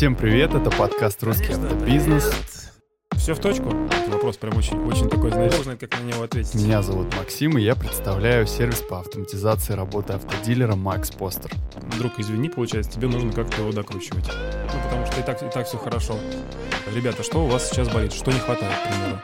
Всем привет, это подкаст «Русский автобизнес». Все в точку? Это вопрос прям очень, очень такой, знаешь, сложный, как на него ответить. Меня зовут Максим, и я представляю сервис по автоматизации работы автодилера Макс Постер. Друг, извини, получается, тебе нужно как-то его докручивать. Ну, потому что и так, и так все хорошо. Ребята, что у вас сейчас болит? Что не хватает, к примеру?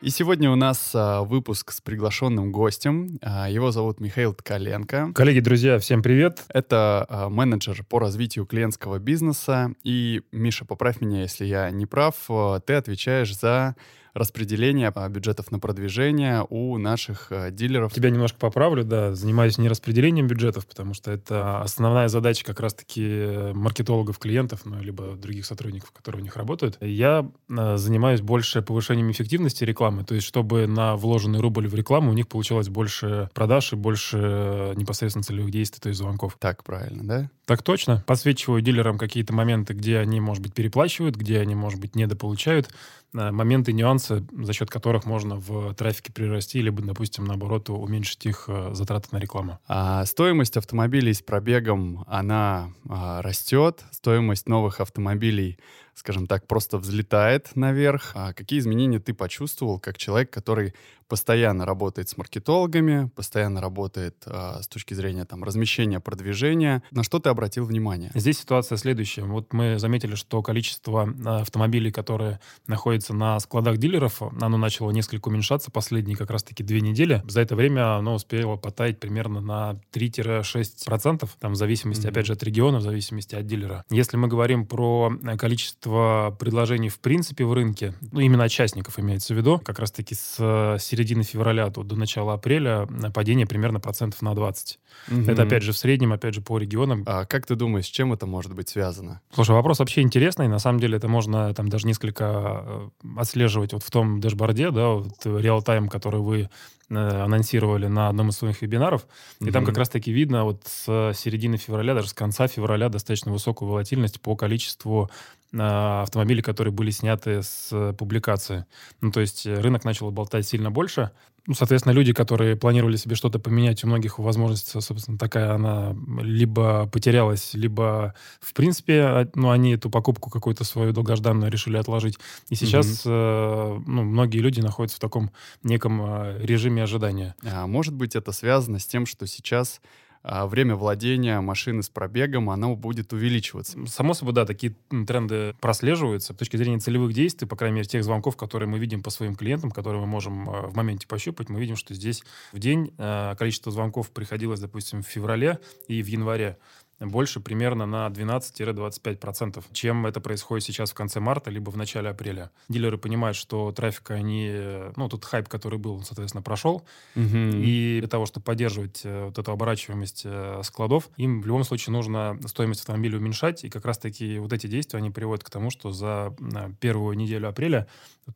И сегодня у нас а, выпуск с приглашенным гостем. А, его зовут Михаил Ткаленко. Коллеги, друзья, всем привет. Это а, менеджер по развитию клиентского бизнеса. И, Миша, поправь меня, если я не прав, а, ты отвечаешь за распределение а, бюджетов на продвижение у наших а, дилеров. Тебя немножко поправлю, да, занимаюсь не распределением бюджетов, потому что это основная задача как раз-таки маркетологов, клиентов, ну, либо других сотрудников, которые у них работают. Я а, занимаюсь больше повышением эффективности рекламы, то есть чтобы на вложенный рубль в рекламу у них получалось больше продаж и больше непосредственно целевых действий, то есть звонков. Так, правильно, да? Так точно. Подсвечиваю дилерам какие-то моменты, где они, может быть, переплачивают, где они, может быть, недополучают моменты, нюансы, за счет которых можно в трафике прирасти, либо, допустим, наоборот, уменьшить их э, затраты на рекламу. А стоимость автомобилей с пробегом, она а, растет. Стоимость новых автомобилей скажем так, просто взлетает наверх. А какие изменения ты почувствовал как человек, который постоянно работает с маркетологами, постоянно работает а, с точки зрения там, размещения, продвижения? На что ты обратил внимание? Здесь ситуация следующая. Вот мы заметили, что количество а, автомобилей, которые находятся на складах дилеров, оно начало несколько уменьшаться последние как раз-таки две недели. За это время оно успело потаять примерно на 3-6%, там, в зависимости, mm-hmm. опять же, от региона, в зависимости от дилера. Если мы говорим про количество количество предложений в принципе в рынке, ну, именно участников имеется в виду, как раз-таки с э, середины февраля до, до начала апреля э, падение примерно процентов на 20. Угу. Это, опять же, в среднем, опять же, по регионам. А как ты думаешь, с чем это может быть связано? Слушай, вопрос вообще интересный. На самом деле это можно там даже несколько э, отслеживать вот в том дэшборде, да, вот реал-тайм, который вы анонсировали на одном из своих вебинаров. И mm-hmm. там как раз-таки видно вот с середины февраля, даже с конца февраля достаточно высокую волатильность по количеству автомобилей, которые были сняты с э, публикации. Ну, то есть э, рынок начал болтать сильно больше. Ну, соответственно, люди, которые планировали себе что-то поменять, у многих возможность, собственно, такая, она либо потерялась, либо, в принципе, а, ну, они эту покупку какую-то свою долгожданную решили отложить. И сейчас, mm-hmm. э, ну, многие люди находятся в таком неком э, режиме ожидания. А может быть, это связано с тем, что сейчас время владения машины с пробегом, оно будет увеличиваться. Само собой, да, такие тренды прослеживаются. С точки зрения целевых действий, по крайней мере, тех звонков, которые мы видим по своим клиентам, которые мы можем э, в моменте пощупать, мы видим, что здесь в день э, количество звонков приходилось, допустим, в феврале и в январе больше примерно на 12-25%, чем это происходит сейчас в конце марта, либо в начале апреля. Дилеры понимают, что трафика они... Ну, тот хайп, который был, соответственно, прошел. Угу. И для того, чтобы поддерживать э, вот эту оборачиваемость э, складов, им в любом случае нужно стоимость автомобиля уменьшать. И как раз-таки вот эти действия, они приводят к тому, что за первую неделю апреля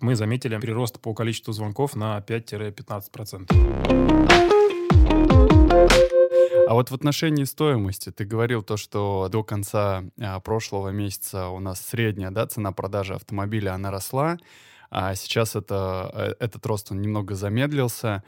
мы заметили прирост по количеству звонков на 5-15%. А вот в отношении стоимости ты говорил то, что до конца а, прошлого месяца у нас средняя да, цена продажи автомобиля, она росла, а сейчас это, э, этот рост он немного замедлился.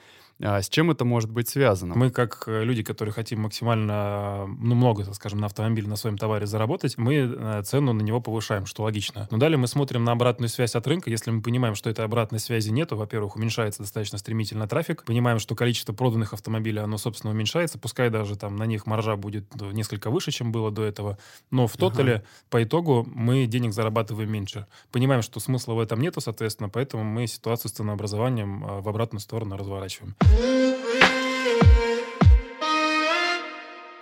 А с чем это может быть связано? Мы, как э, люди, которые хотим максимально, ну, много, скажем, на автомобиль, на своем товаре заработать, мы э, цену на него повышаем, что логично. Но далее мы смотрим на обратную связь от рынка. Если мы понимаем, что этой обратной связи нету, во-первых, уменьшается достаточно стремительно трафик, понимаем, что количество проданных автомобилей, оно, собственно, уменьшается, пускай даже там на них маржа будет несколько выше, чем было до этого, но в тотале ага. по итогу мы денег зарабатываем меньше. Понимаем, что смысла в этом нету, соответственно, поэтому мы ситуацию с ценообразованием э, в обратную сторону разворачиваем. Mm-hmm.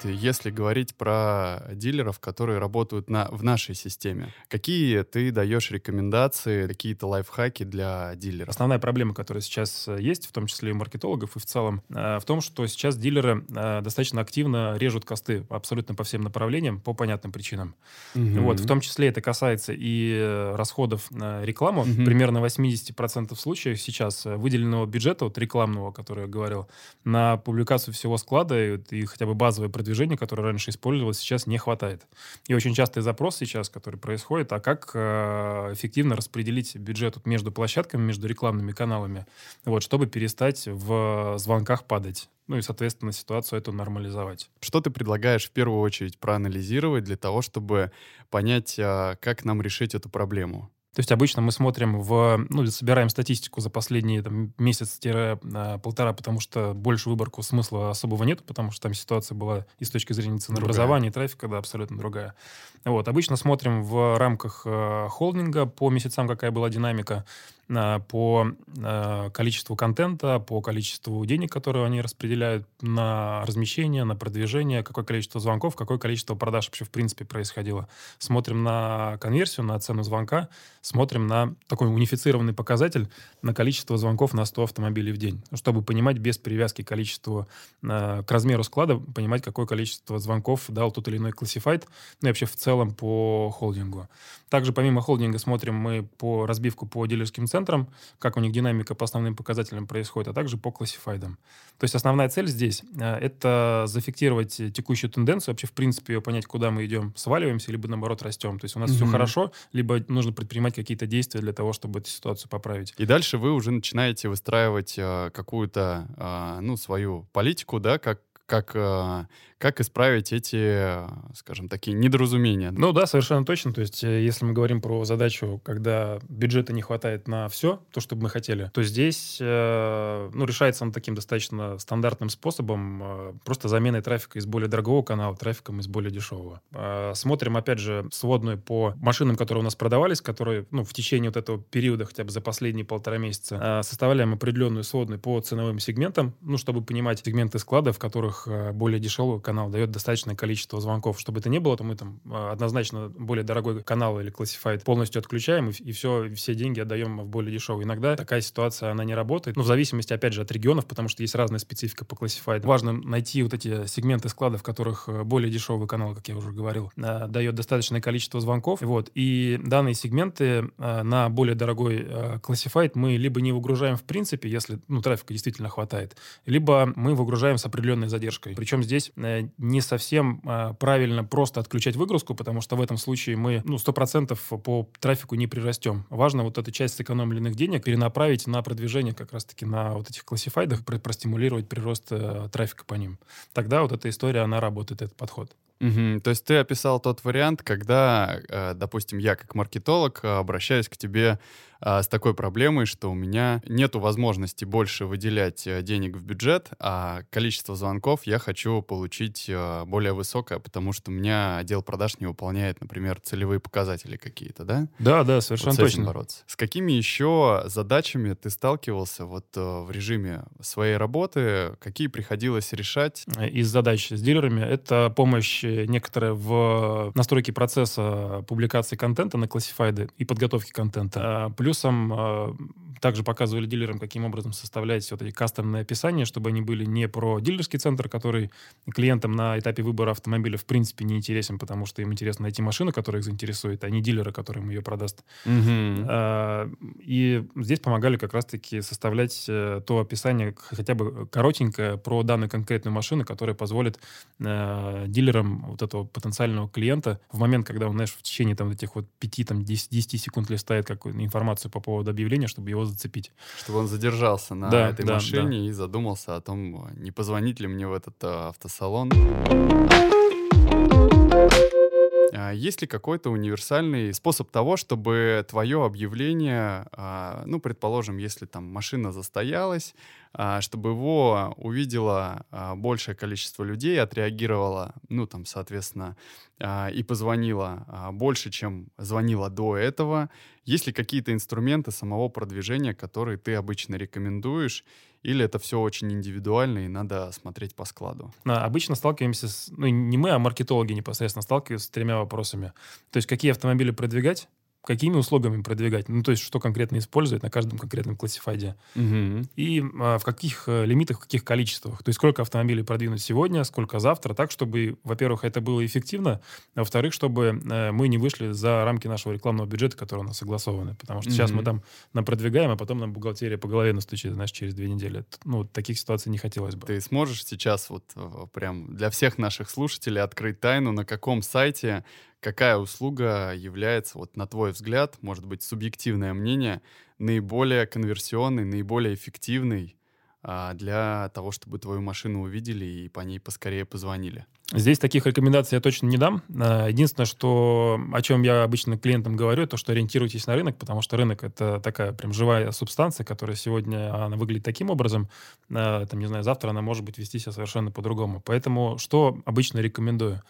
Если говорить про дилеров, которые работают на, в нашей системе, какие ты даешь рекомендации, какие-то лайфхаки для дилеров? Основная проблема, которая сейчас э, есть, в том числе и у маркетологов, и в целом, э, в том, что сейчас дилеры э, достаточно активно режут косты абсолютно по всем направлениям по понятным причинам. Угу. Вот, в том числе это касается и расходов на рекламу. Угу. Примерно 80% случаев сейчас выделенного бюджета, вот рекламного, который я говорил, на публикацию всего склада и, и хотя бы базовое продвижение продвижения, которое раньше использовалось, сейчас не хватает. И очень частый запрос сейчас, который происходит, а как э, эффективно распределить бюджет между площадками, между рекламными каналами, вот, чтобы перестать в звонках падать. Ну и, соответственно, ситуацию эту нормализовать. Что ты предлагаешь в первую очередь проанализировать для того, чтобы понять, а, как нам решить эту проблему? То есть обычно мы смотрим в, ну, собираем статистику за последние там, месяц-полтора, потому что больше выборку смысла особого нет, потому что там ситуация была и с точки зрения ценообразования, и трафика, да, абсолютно другая. Вот, обычно смотрим в рамках э, холдинга по месяцам, какая была динамика по э, количеству контента, по количеству денег, которые они распределяют на размещение, на продвижение, какое количество звонков, какое количество продаж вообще в принципе происходило. Смотрим на конверсию, на цену звонка, смотрим на такой унифицированный показатель на количество звонков на 100 автомобилей в день, чтобы понимать без привязки к количеству, э, к размеру склада, понимать, какое количество звонков дал тот или иной классифайт, ну и вообще в целом по холдингу. Также помимо холдинга смотрим мы по разбивку по дилерским центрам, как у них динамика по основным показателям происходит, а также по классифайдам. То есть основная цель здесь э, — это зафиксировать текущую тенденцию, вообще в принципе ее понять, куда мы идем, сваливаемся, либо наоборот растем. То есть у нас mm-hmm. все хорошо, либо нужно предпринимать какие-то действия для того, чтобы эту ситуацию поправить. И дальше вы уже начинаете выстраивать э, какую-то, э, ну, свою политику, да, как как, э, как исправить эти, скажем, такие недоразумения. Ну да, совершенно точно. То есть, э, если мы говорим про задачу, когда бюджета не хватает на все, то, что бы мы хотели, то здесь э, ну, решается он таким достаточно стандартным способом, просто заменой трафика из более дорогого канала трафиком из более дешевого. Смотрим, опять же, сводную по машинам, которые у нас продавались, которые ну, в течение вот этого периода, хотя бы за последние полтора месяца, составляем определенную сводную по ценовым сегментам, ну, чтобы понимать сегменты складов, в которых Э, более дешевый канал дает достаточное количество звонков. Чтобы это не было, то мы там э, однозначно более дорогой канал или классифайт полностью отключаем, и, и все, все деньги отдаем в более дешевый. Иногда такая ситуация, она не работает. Ну, в зависимости, опять же, от регионов, потому что есть разная специфика по классифайт. Важно найти вот эти сегменты складов, в которых э, более дешевый канал, как я уже говорил, дает достаточное количество звонков. Вот. И данные сегменты на более дорогой классифайт мы либо не выгружаем в принципе, если ну, трафика действительно хватает, либо мы выгружаем с определенной задержкой. Причем здесь э, не совсем э, правильно просто отключать выгрузку, потому что в этом случае мы ну, 100% по трафику не прирастем. Важно вот эту часть сэкономленных денег перенаправить на продвижение как раз-таки на вот этих классифайдах, про простимулировать прирост э, трафика по ним. Тогда вот эта история, она работает, этот подход. Угу. То есть ты описал тот вариант, когда, э, допустим, я как маркетолог э, обращаюсь к тебе а, с такой проблемой, что у меня нет возможности больше выделять э, денег в бюджет, а количество звонков я хочу получить э, более высокое, потому что у меня отдел продаж не выполняет, например, целевые показатели какие-то, да? Да, да, совершенно вот с точно. бороться. С какими еще задачами ты сталкивался вот э, в режиме своей работы? Какие приходилось решать? Из задач с дилерами это помощь некоторая в настройке процесса публикации контента на классифайды и подготовки контента. А, плюс Плюсом э, также показывали дилерам, каким образом составлять вот эти кастомные описания, чтобы они были не про дилерский центр, который клиентам на этапе выбора автомобиля в принципе не интересен, потому что им интересно найти машину, которая их заинтересует, а не дилера, который им ее продаст. Угу. А, и здесь помогали как раз-таки составлять э, то описание, хотя бы коротенькое, про данную конкретную машину, которая позволит э, дилерам вот этого потенциального клиента в момент, когда он, знаешь, в течение там этих вот 5-10 секунд листает какую-то информацию по поводу объявления, чтобы его зацепить. Чтобы он задержался на да, этой да, машине да. и задумался о том, не позвонить ли мне в этот а, автосалон. А есть ли какой-то универсальный способ того, чтобы твое объявление, а, ну, предположим, если там машина застоялась, чтобы его увидело большее количество людей, отреагировало, ну, там, соответственно, и позвонило больше, чем звонило до этого? Есть ли какие-то инструменты самого продвижения, которые ты обычно рекомендуешь, или это все очень индивидуально и надо смотреть по складу? Обычно сталкиваемся с... Ну, не мы, а маркетологи непосредственно сталкиваются с тремя вопросами. То есть, какие автомобили продвигать, какими услугами продвигать, ну, то есть что конкретно использовать на каждом конкретном классифайде, угу. и а, в каких а, лимитах, в каких количествах. То есть сколько автомобилей продвинуть сегодня, сколько завтра, так, чтобы, во-первых, это было эффективно, а во-вторых, чтобы а, мы не вышли за рамки нашего рекламного бюджета, который у нас согласованы. Потому что угу. сейчас мы там нам продвигаем, а потом нам бухгалтерия по голове настучит, знаешь, через две недели. Ну, таких ситуаций не хотелось бы. Ты сможешь сейчас вот прям для всех наших слушателей открыть тайну, на каком сайте какая услуга является, вот на твой взгляд, может быть, субъективное мнение, наиболее конверсионной, наиболее эффективной а, для того, чтобы твою машину увидели и по ней поскорее позвонили? Здесь таких рекомендаций я точно не дам. А, единственное, что, о чем я обычно клиентам говорю, то, что ориентируйтесь на рынок, потому что рынок — это такая прям живая субстанция, которая сегодня она выглядит таким образом, а, там, не знаю, завтра она может быть вести себя совершенно по-другому. Поэтому что обычно рекомендую?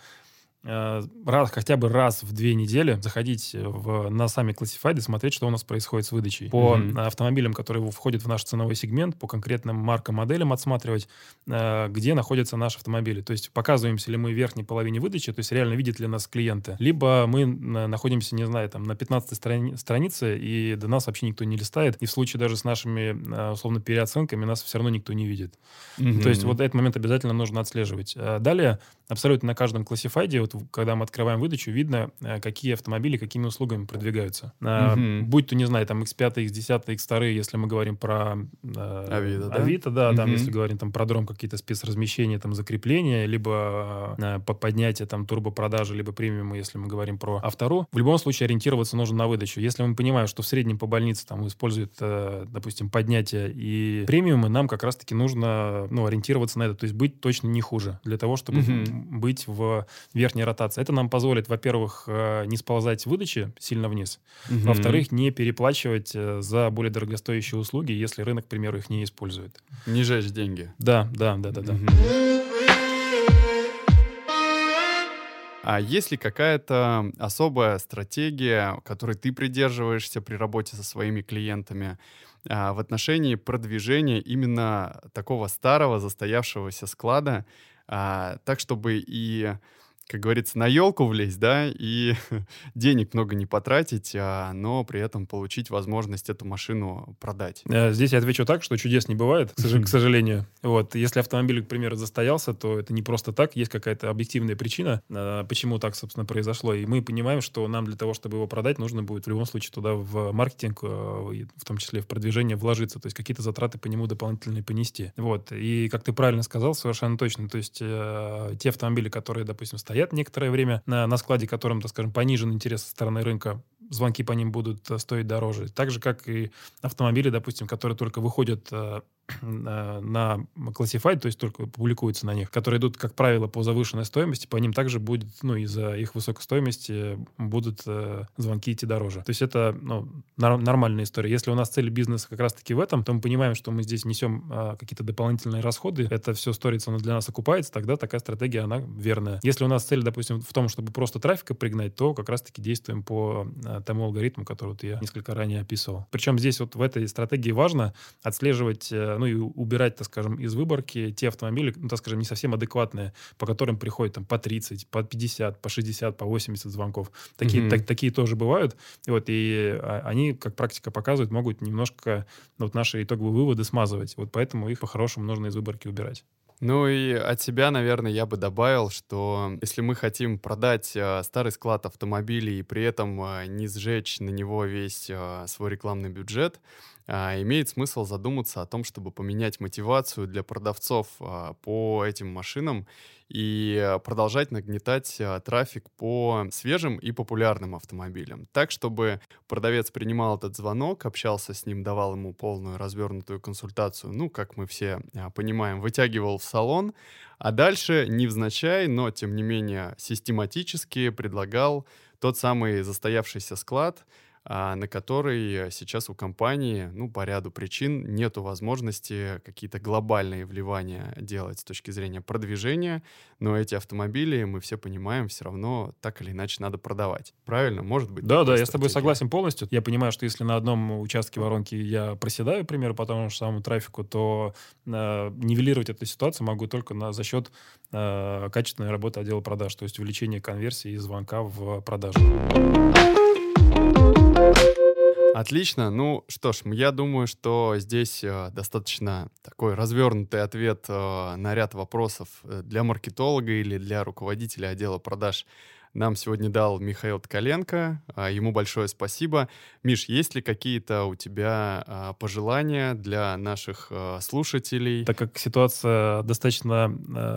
Э, раз, хотя бы раз в две недели заходить в, на сами классифайды, смотреть, что у нас происходит с выдачей. По mm-hmm. автомобилям, которые входят в наш ценовой сегмент, по конкретным маркам, моделям отсматривать, э, где находятся наши автомобили. То есть показываемся ли мы в верхней половине выдачи, то есть реально видят ли нас клиенты. Либо мы находимся, не знаю, там на 15 страни- странице, и до нас вообще никто не листает. И в случае даже с нашими, условно, переоценками нас все равно никто не видит. Mm-hmm. То есть вот этот момент обязательно нужно отслеживать. Далее, абсолютно на каждом классифайде, вот когда мы открываем выдачу, видно, э, какие автомобили какими услугами продвигаются. Угу. Будь то, не знаю, там X5, X10, X2, если мы говорим про э, Авито, да, Авито, да угу. там, если говорим там про дром, какие-то спецразмещения, там, закрепления, либо э, поднятие там турбопродажи, либо премиумы, если мы говорим про автору. В любом случае ориентироваться нужно на выдачу. Если мы понимаем, что в среднем по больнице там используют, э, допустим, поднятие и премиумы, нам как раз-таки нужно ну, ориентироваться на это, то есть быть точно не хуже, для того, чтобы угу. Быть в верхней ротации. Это нам позволит, во-первых, э, не сползать в выдаче сильно вниз, угу. во-вторых, не переплачивать э, за более дорогостоящие услуги, если рынок, к примеру, их не использует. Не жечь деньги. Да, да, да, да, да. А есть ли какая-то особая стратегия, которой ты придерживаешься при работе со своими клиентами в отношении продвижения именно такого старого застоявшегося склада, а, так чтобы и как говорится, на елку влезть, да, и денег много не потратить, а, но при этом получить возможность эту машину продать. Э, здесь я отвечу так, что чудес не бывает, к сожалению. Вот, если автомобиль, к примеру, застоялся, то это не просто так, есть какая-то объективная причина, э, почему так, собственно, произошло. И мы понимаем, что нам для того, чтобы его продать, нужно будет в любом случае туда в маркетинг, э, в том числе в продвижение вложиться, то есть какие-то затраты по нему дополнительные понести. Вот, и как ты правильно сказал, совершенно точно, то есть те автомобили, которые, допустим, стоят стоят некоторое время на, на складе, которым, так скажем, понижен интерес со стороны рынка, звонки по ним будут э, стоить дороже. Так же, как и автомобили, допустим, которые только выходят э, на Classified, то есть только публикуются на них, которые идут, как правило, по завышенной стоимости, по ним также будет, ну, из-за их высокой стоимости будут э, звонки идти дороже. То есть это, ну, нар- нормальная история. Если у нас цель бизнеса как раз-таки в этом, то мы понимаем, что мы здесь несем э, какие-то дополнительные расходы, это все сторится, оно для нас окупается, тогда такая стратегия, она верная. Если у нас цель, допустим, в том, чтобы просто трафика пригнать, то как раз-таки действуем по э, тому алгоритму, который вот я несколько ранее описывал. Причем здесь вот в этой стратегии важно отслеживать э, ну и убирать, так скажем, из выборки те автомобили, ну, так скажем, не совсем адекватные, по которым приходит там по 30, по 50, по 60, по 80 звонков. Такие, mm-hmm. так, такие тоже бывают. И вот, и а, они, как практика показывает, могут немножко ну, вот наши итоговые выводы смазывать. Вот поэтому их по-хорошему нужно из выборки убирать. Ну и от себя, наверное, я бы добавил, что если мы хотим продать э, старый склад автомобилей и при этом э, не сжечь на него весь э, свой рекламный бюджет, имеет смысл задуматься о том, чтобы поменять мотивацию для продавцов а, по этим машинам и продолжать нагнетать а, трафик по свежим и популярным автомобилям. Так, чтобы продавец принимал этот звонок, общался с ним, давал ему полную развернутую консультацию, ну, как мы все понимаем, вытягивал в салон, а дальше, невзначай, но тем не менее систематически предлагал тот самый застоявшийся склад, а, на который сейчас у компании, ну, по ряду причин нету возможности какие-то глобальные вливания делать с точки зрения продвижения, но эти автомобили, мы все понимаем, все равно так или иначе надо продавать. Правильно? Может быть? Да, да, я с тобой согласен полностью. Я понимаю, что если на одном участке воронки я проседаю, к примеру, по тому же самому трафику, то э, нивелировать эту ситуацию могу только на, за счет э, качественной работы отдела продаж, то есть увеличение конверсии и звонка в продажу. Отлично. Ну что ж, я думаю, что здесь э, достаточно такой развернутый ответ э, на ряд вопросов э, для маркетолога или для руководителя отдела продаж нам сегодня дал Михаил Ткаленко. А, ему большое спасибо. Миш, есть ли какие-то у тебя а, пожелания для наших а, слушателей? Так как ситуация достаточно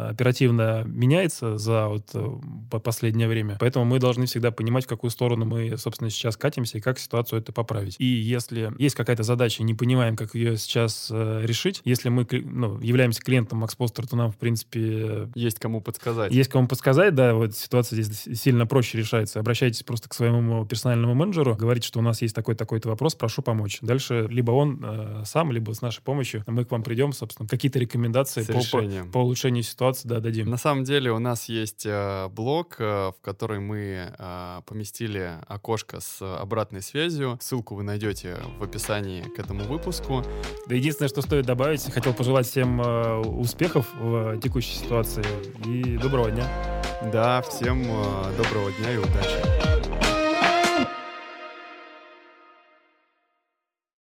оперативно меняется за вот э, последнее время, поэтому мы должны всегда понимать, в какую сторону мы, собственно, сейчас катимся и как ситуацию это поправить. И если есть какая-то задача, не понимаем, как ее сейчас э, решить, если мы ну, являемся клиентом Poster, то нам, в принципе... Есть кому подсказать. Есть кому подсказать, да, вот ситуация здесь сильно проще решается. Обращайтесь просто к своему персональному менеджеру, говорите, что у нас есть такой-такой-то вопрос, прошу помочь. Дальше либо он э, сам, либо с нашей помощью мы к вам придем, собственно, какие-то рекомендации по, по, по улучшению ситуации да, дадим. На самом деле у нас есть э, блог, э, в который мы э, поместили окошко с обратной связью. Ссылку вы найдете в описании к этому выпуску. Да единственное, что стоит добавить, хотел пожелать всем э, успехов в текущей ситуации и доброго дня. Да, всем э, доброго дня и удачи.